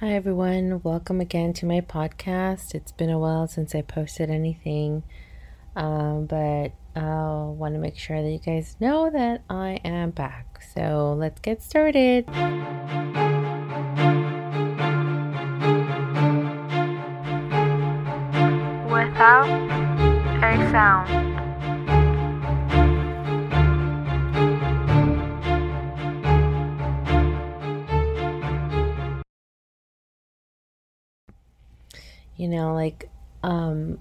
Hi, everyone. Welcome again to my podcast. It's been a while since I posted anything, um, but I want to make sure that you guys know that I am back. So let's get started. Without a sound. You know, like, um,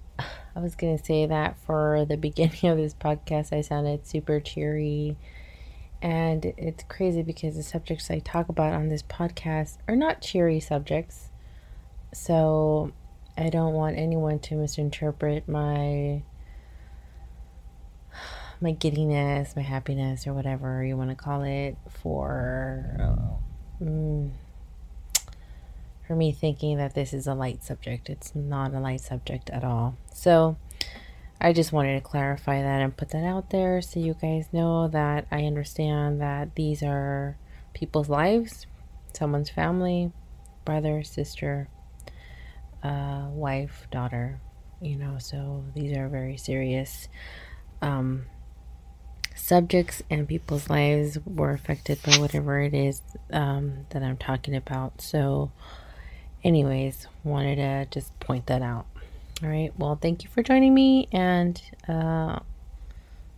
I was going to say that for the beginning of this podcast, I sounded super cheery. And it's crazy because the subjects I talk about on this podcast are not cheery subjects. So I don't want anyone to misinterpret my my giddiness, my happiness, or whatever you want to call it for mm, for me thinking that this is a light subject. It's not a light subject at all. So I just wanted to clarify that and put that out there so you guys know that I understand that these are people's lives, someone's family, brother, sister, uh, wife, daughter, you know, so these are very serious um, subjects and people's lives were affected by whatever it is um, that I'm talking about. So, anyways, wanted to just point that out. All right. Well, thank you for joining me, and uh,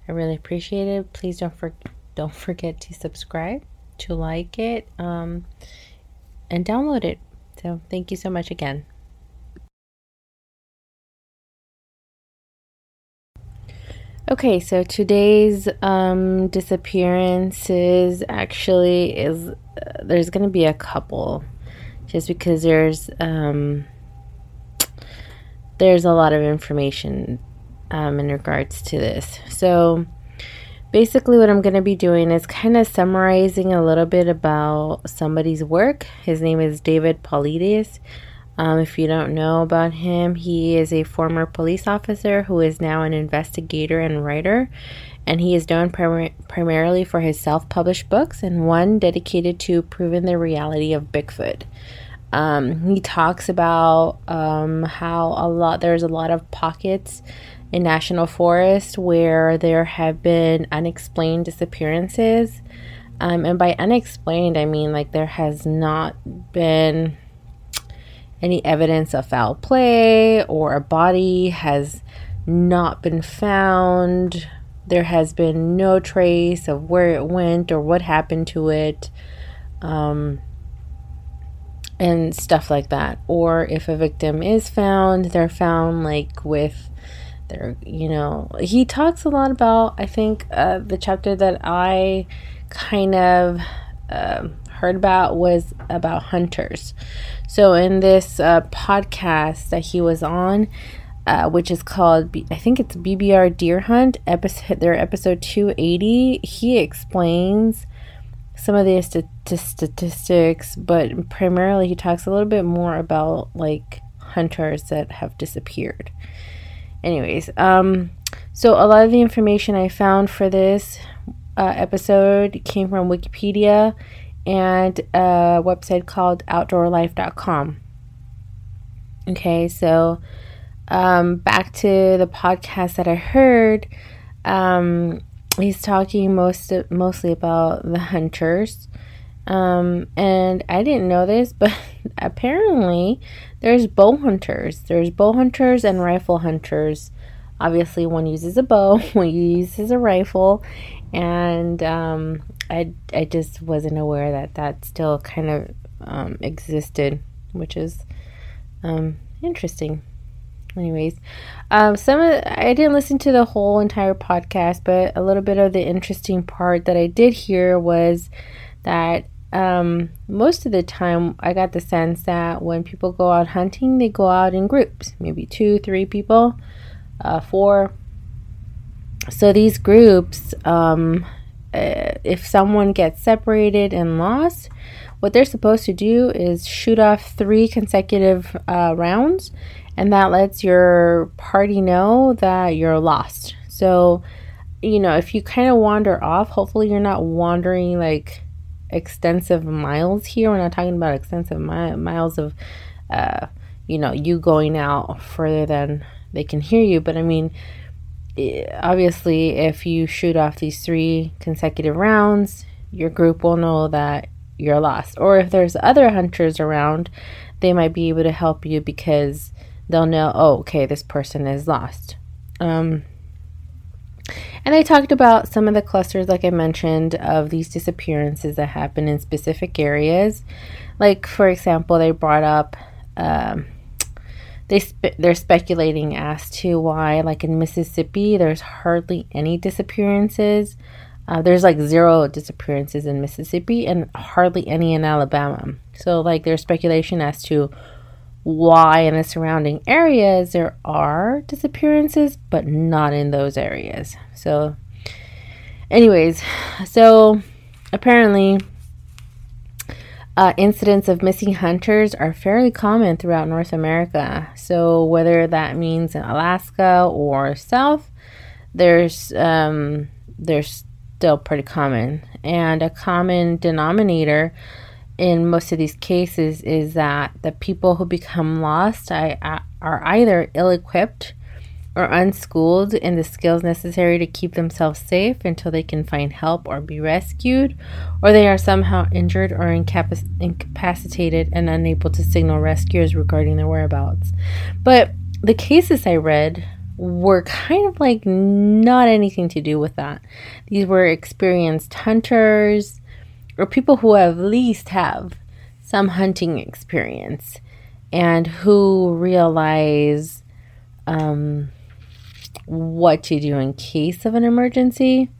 I really appreciate it. Please don't for, don't forget to subscribe, to like it, um, and download it. So, thank you so much again. Okay, so today's um, disappearances actually is uh, there's going to be a couple just because there's um, there's a lot of information um, in regards to this. So basically, what I'm going to be doing is kind of summarizing a little bit about somebody's work. His name is David Paulides. Um, if you don't know about him, he is a former police officer who is now an investigator and writer and he is known prim- primarily for his self published books and one dedicated to proving the reality of Bigfoot. Um, he talks about um, how a lot there's a lot of pockets in national forest where there have been unexplained disappearances. Um, and by unexplained, I mean like there has not been any evidence of foul play or a body has not been found there has been no trace of where it went or what happened to it, um, and stuff like that. Or if a victim is found, they're found like with their, you know, he talks a lot about, I think, uh, the chapter that I kind of uh, heard about was about hunters. So in this uh, podcast that he was on, uh, which is called I think it's BBR Deer Hunt episode. Their episode two eighty. He explains some of the st- statistics, but primarily he talks a little bit more about like hunters that have disappeared. Anyways, um, so a lot of the information I found for this uh, episode came from Wikipedia and a website called OutdoorLife.com. Okay, so um, back to the podcast that I heard, um, he's talking most mostly about the hunters. Um, and I didn't know this, but apparently there's bow hunters. There's bow hunters and rifle hunters. Obviously, one uses a bow, one uses a rifle, and um, I I just wasn't aware that that still kind of um, existed, which is um, interesting anyways um, some of i didn't listen to the whole entire podcast but a little bit of the interesting part that i did hear was that um, most of the time i got the sense that when people go out hunting they go out in groups maybe two three people uh, four. So these groups um, uh, if someone gets separated and lost what they're supposed to do is shoot off three consecutive uh, rounds and that lets your party know that you're lost. So, you know, if you kind of wander off, hopefully you're not wandering like extensive miles here. We're not talking about extensive mi- miles of, uh, you know, you going out further than they can hear you. But I mean, obviously, if you shoot off these three consecutive rounds, your group will know that you're lost. Or if there's other hunters around, they might be able to help you because they'll know, oh, okay, this person is lost. Um, and they talked about some of the clusters, like I mentioned, of these disappearances that happen in specific areas. Like, for example, they brought up um, they spe- they're speculating as to why, like in Mississippi, there's hardly any disappearances. Uh, there's like zero disappearances in Mississippi and hardly any in Alabama. So, like, there's speculation as to why in the surrounding areas there are disappearances, but not in those areas. So, anyways, so apparently, uh, incidents of missing hunters are fairly common throughout North America. So, whether that means in Alaska or South, there's um, there's still pretty common, and a common denominator in most of these cases is that the people who become lost are either ill equipped or unschooled in the skills necessary to keep themselves safe until they can find help or be rescued, or they are somehow injured or incapac- incapacitated and unable to signal rescuers regarding their whereabouts. But the cases I read were kind of like not anything to do with that. These were experienced hunters or people who at least have some hunting experience and who realize um, what to do in case of an emergency.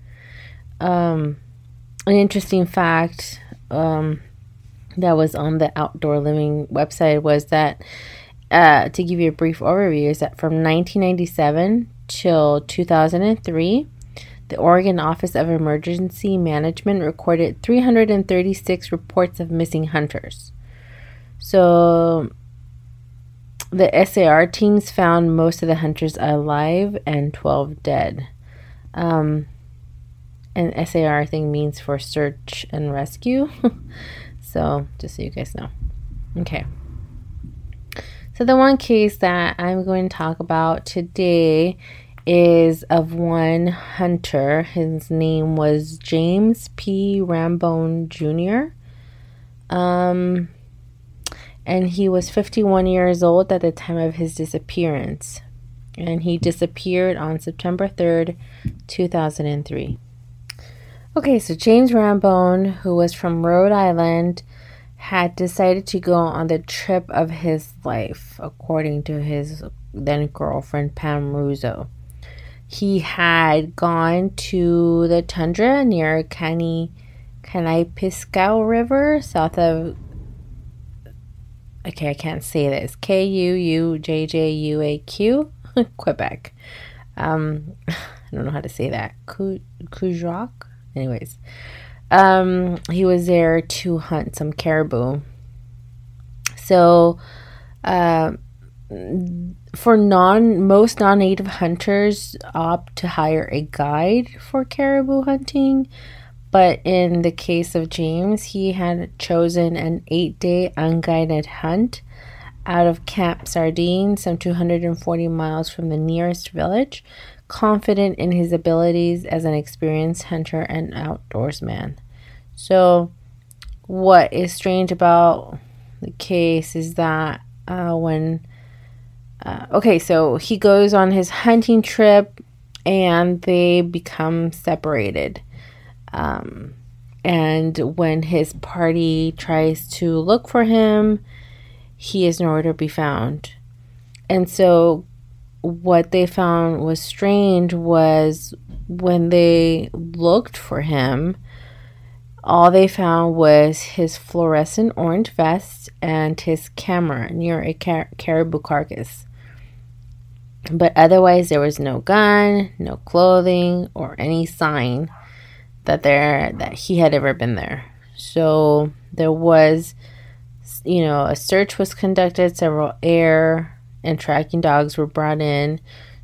Um, an interesting fact um, that was on the outdoor living website was that uh, to give you a brief overview is that from 1997 till 2003 the Oregon Office of Emergency Management recorded 336 reports of missing hunters. So the SAR teams found most of the hunters alive and 12 dead. Um, and SAR, thing means for search and rescue. so, just so you guys know. Okay. So, the one case that I'm going to talk about today is of one hunter. His name was James P. Rambone Jr. Um, and he was 51 years old at the time of his disappearance. And he disappeared on September 3rd, 2003. Okay, so James Rambone, who was from Rhode Island, had decided to go on the trip of his life, according to his then girlfriend Pam Russo he had gone to the tundra near Kani Kanipiskau River, south of okay, I can't say this. K U U J J U A Q, Quebec. Um, I don't know how to say that. Kuujjuaq. Anyways, um, he was there to hunt some caribou. So, uh, for non most non-native hunters opt to hire a guide for caribou hunting but in the case of James he had chosen an 8-day unguided hunt out of Camp Sardine some 240 miles from the nearest village confident in his abilities as an experienced hunter and outdoorsman. So what is strange about the case is that uh, when uh, okay, so he goes on his hunting trip and they become separated. Um, and when his party tries to look for him, he is nowhere to be found. And so, what they found was strange was when they looked for him, all they found was his fluorescent orange vest and his camera near a car- caribou carcass. But otherwise, there was no gun, no clothing, or any sign that there that he had ever been there. So there was, you know, a search was conducted. Several air and tracking dogs were brought in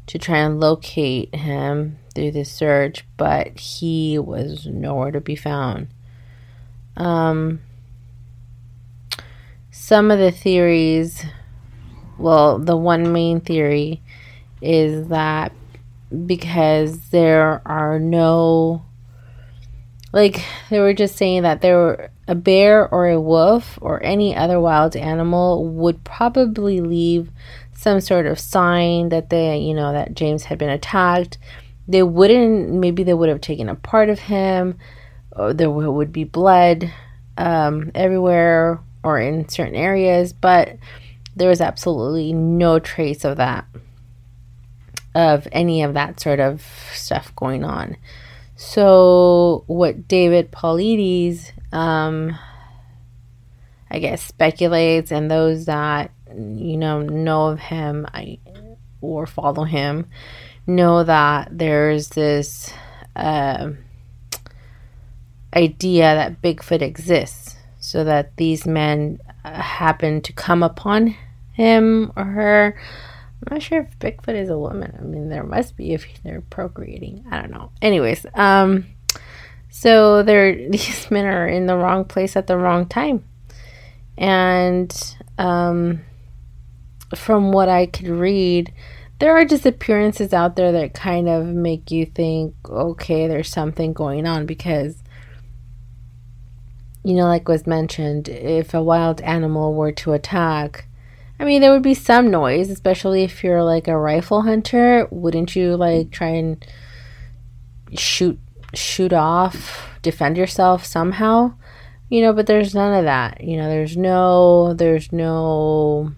to try and locate him through the search, but he was nowhere to be found. um, some of the theories, well, the one main theory is that because there are no like they were just saying that there were a bear or a wolf or any other wild animal would probably leave some sort of sign that they you know that James had been attacked. They wouldn't maybe they would have taken a part of him or there would be blood um, everywhere or in certain areas but there was absolutely no trace of that of any of that sort of stuff going on. So, what David Paulides, um, I guess, speculates, and those that you know know of him I, or follow him know that there's this uh, idea that Bigfoot exists, so that these men uh, happen to come upon him or her I'm not sure if Bigfoot is a woman. I mean, there must be if they're procreating. I don't know. Anyways, um, so they're these men are in the wrong place at the wrong time, and um, from what I could read, there are disappearances out there that kind of make you think, okay, there's something going on because. You know, like was mentioned, if a wild animal were to attack, I mean, there would be some noise, especially if you're like a rifle hunter. Wouldn't you like try and shoot shoot off, defend yourself somehow? You know, but there's none of that. You know, there's no there's no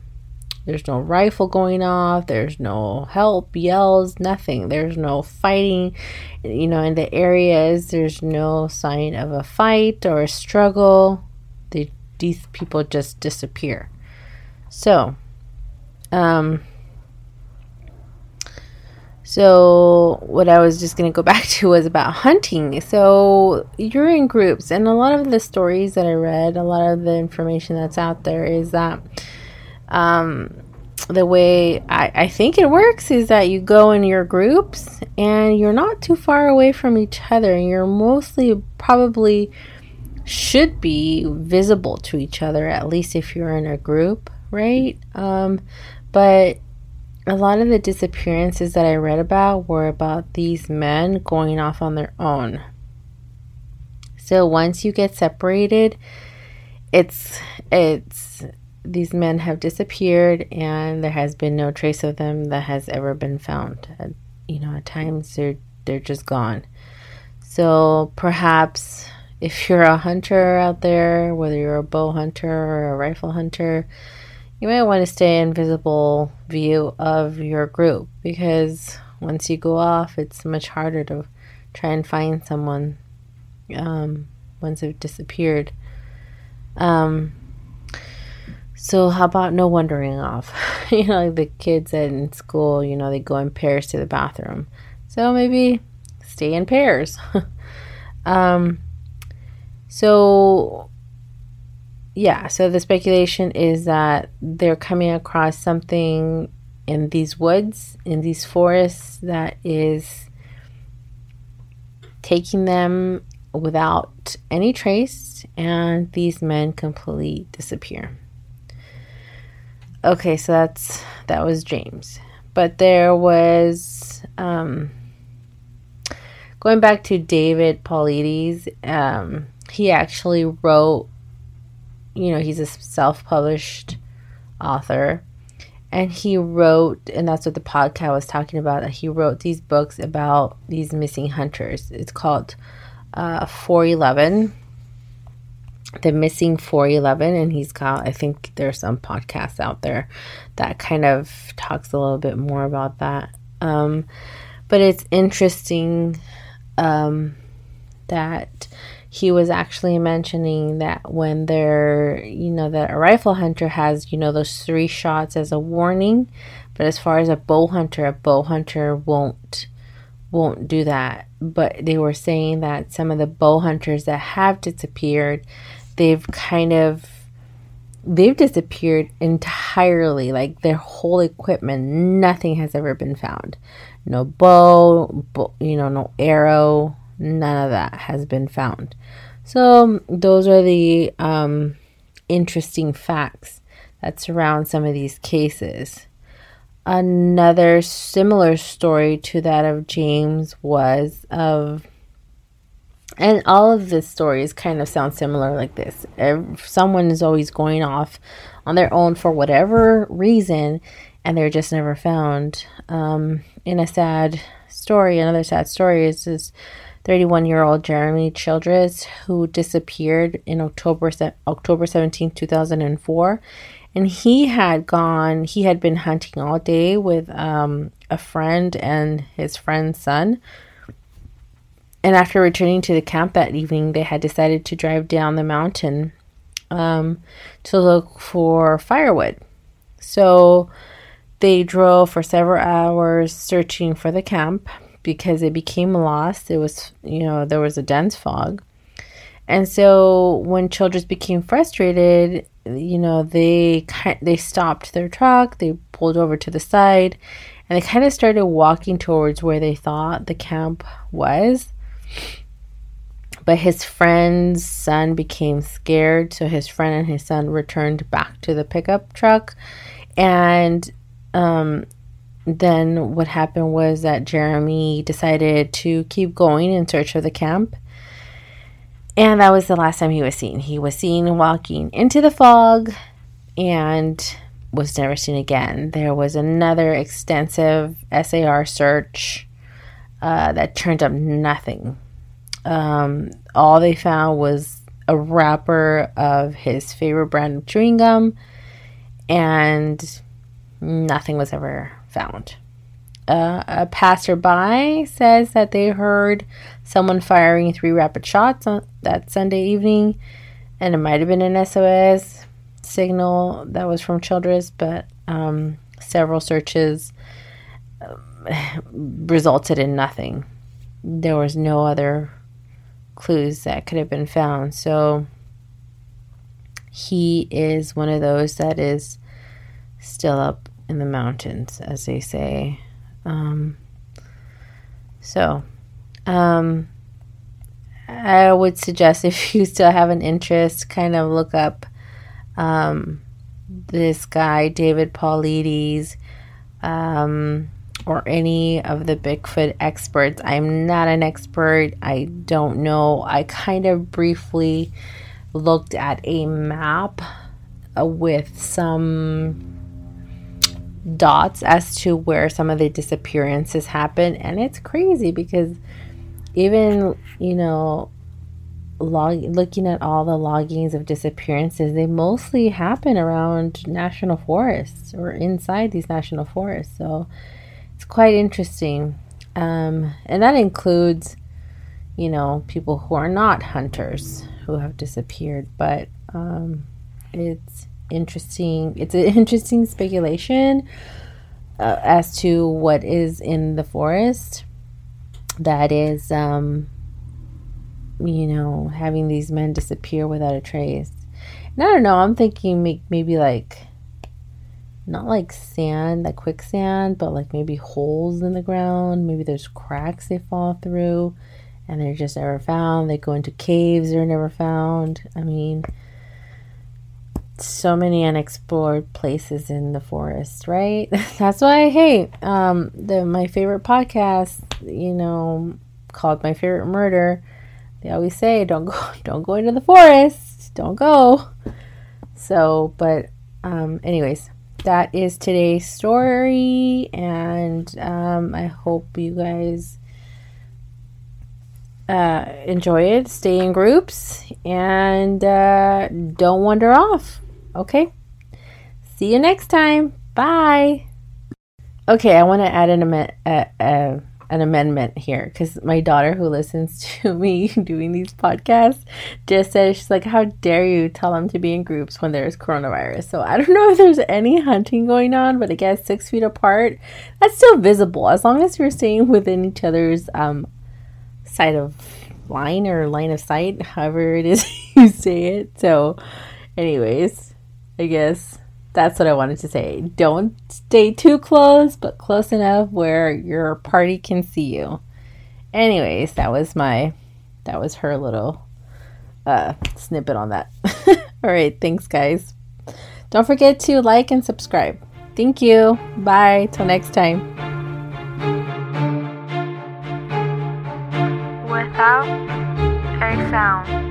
there's no rifle going off, there's no help, yells, nothing. There's no fighting. You know, in the areas there's no sign of a fight or a struggle. They, these people just disappear. So, um, so what I was just going to go back to was about hunting. So you're in groups, and a lot of the stories that I read, a lot of the information that's out there is that um, the way I, I think it works is that you go in your groups and you're not too far away from each other. You're mostly probably should be visible to each other, at least if you're in a group right? Um, but a lot of the disappearances that I read about were about these men going off on their own. So once you get separated, it's it's these men have disappeared and there has been no trace of them that has ever been found. you know, at times they're they're just gone. So perhaps if you're a hunter out there, whether you're a bow hunter or a rifle hunter, you might want to stay in visible view of your group because once you go off, it's much harder to try and find someone um, once they've disappeared. Um, so how about no wandering off? you know, like the kids in school, you know, they go in pairs to the bathroom. So maybe stay in pairs. um, so yeah, so the speculation is that they're coming across something in these woods, in these forests, that is taking them without any trace, and these men completely disappear. Okay, so that's that was James, but there was um, going back to David Paulides. Um, he actually wrote you know, he's a self published author. And he wrote, and that's what the podcast was talking about, that he wrote these books about these missing hunters. It's called uh, 411, The Missing 411. And he's got, I think there's some podcasts out there that kind of talks a little bit more about that. Um, but it's interesting um, that he was actually mentioning that when they're, you know, that a rifle hunter has, you know, those three shots as a warning, but as far as a bow hunter, a bow hunter won't won't do that. But they were saying that some of the bow hunters that have disappeared, they've kind of they've disappeared entirely like their whole equipment nothing has ever been found no bow, bow you know no arrow none of that has been found So, those are the um, interesting facts that surround some of these cases. Another similar story to that of James was of, and all of the stories kind of sound similar like this. Someone is always going off on their own for whatever reason, and they're just never found. Um, in a sad story, another sad story is this 31 year old Jeremy Childress who disappeared in October October 17, 2004 and he had gone he had been hunting all day with um, a friend and his friend's son. And after returning to the camp that evening they had decided to drive down the mountain um, to look for firewood. So they drove for several hours searching for the camp because it became lost it was you know there was a dense fog and so when Childress became frustrated, you know, they they stopped their truck, they pulled over to the side, and they kind of started walking towards where they thought the camp was. But his friend's son became scared, so his friend and his son returned back to the pickup truck. And um, then what happened was that Jeremy decided to keep going in search of the camp and that was the last time he was seen. He was seen walking into the fog and was never seen again. There was another extensive SAR search uh, that turned up nothing. Um, all they found was a wrapper of his favorite brand of chewing gum, and nothing was ever found. Uh, a passerby says that they heard someone firing three rapid shots on that Sunday evening, and it might have been an SOS signal that was from Childress, but um, several searches um, resulted in nothing. There was no other clues that could have been found. So he is one of those that is still up in the mountains, as they say. Um, so um, I would suggest if you still have an interest, kind of look up um, this guy, David Paulides, um, or any of the Bigfoot experts. I'm not an expert. I don't know. I kind of briefly looked at a map uh, with some dots as to where some of the disappearances happen, and it's crazy because even you know log looking at all the loggings of disappearances they mostly happen around national forests or inside these national forests. So it's quite interesting. Um, and that includes you know people who are not hunters who have disappeared. But um, it's interesting it's an interesting speculation uh, as to what is in the forest that is, um, you know, having these men disappear without a trace. And I don't know, I'm thinking maybe like, not like sand, like quicksand, but like maybe holes in the ground. Maybe there's cracks they fall through and they're just never found. They go into caves, they're never found. I mean, so many unexplored places in the forest, right? That's why, hey, um, the my favorite podcast, you know, called My Favorite Murder. They always say, "Don't go, don't go into the forest, don't go." So, but, um, anyways, that is today's story, and um, I hope you guys. Uh, enjoy it, stay in groups, and uh, don't wander off. Okay? See you next time. Bye. Okay, I want to add an, am- an amendment here because my daughter, who listens to me doing these podcasts, just said, She's like, How dare you tell them to be in groups when there's coronavirus? So I don't know if there's any hunting going on, but I guess six feet apart, that's still visible as long as you're staying within each other's um, side of line or line of sight, however it is you say it. So, anyways, I guess that's what I wanted to say. Don't stay too close, but close enough where your party can see you. Anyways, that was my that was her little uh snippet on that. All right, thanks guys. Don't forget to like and subscribe. Thank you. Bye. Till next time. Without a sound.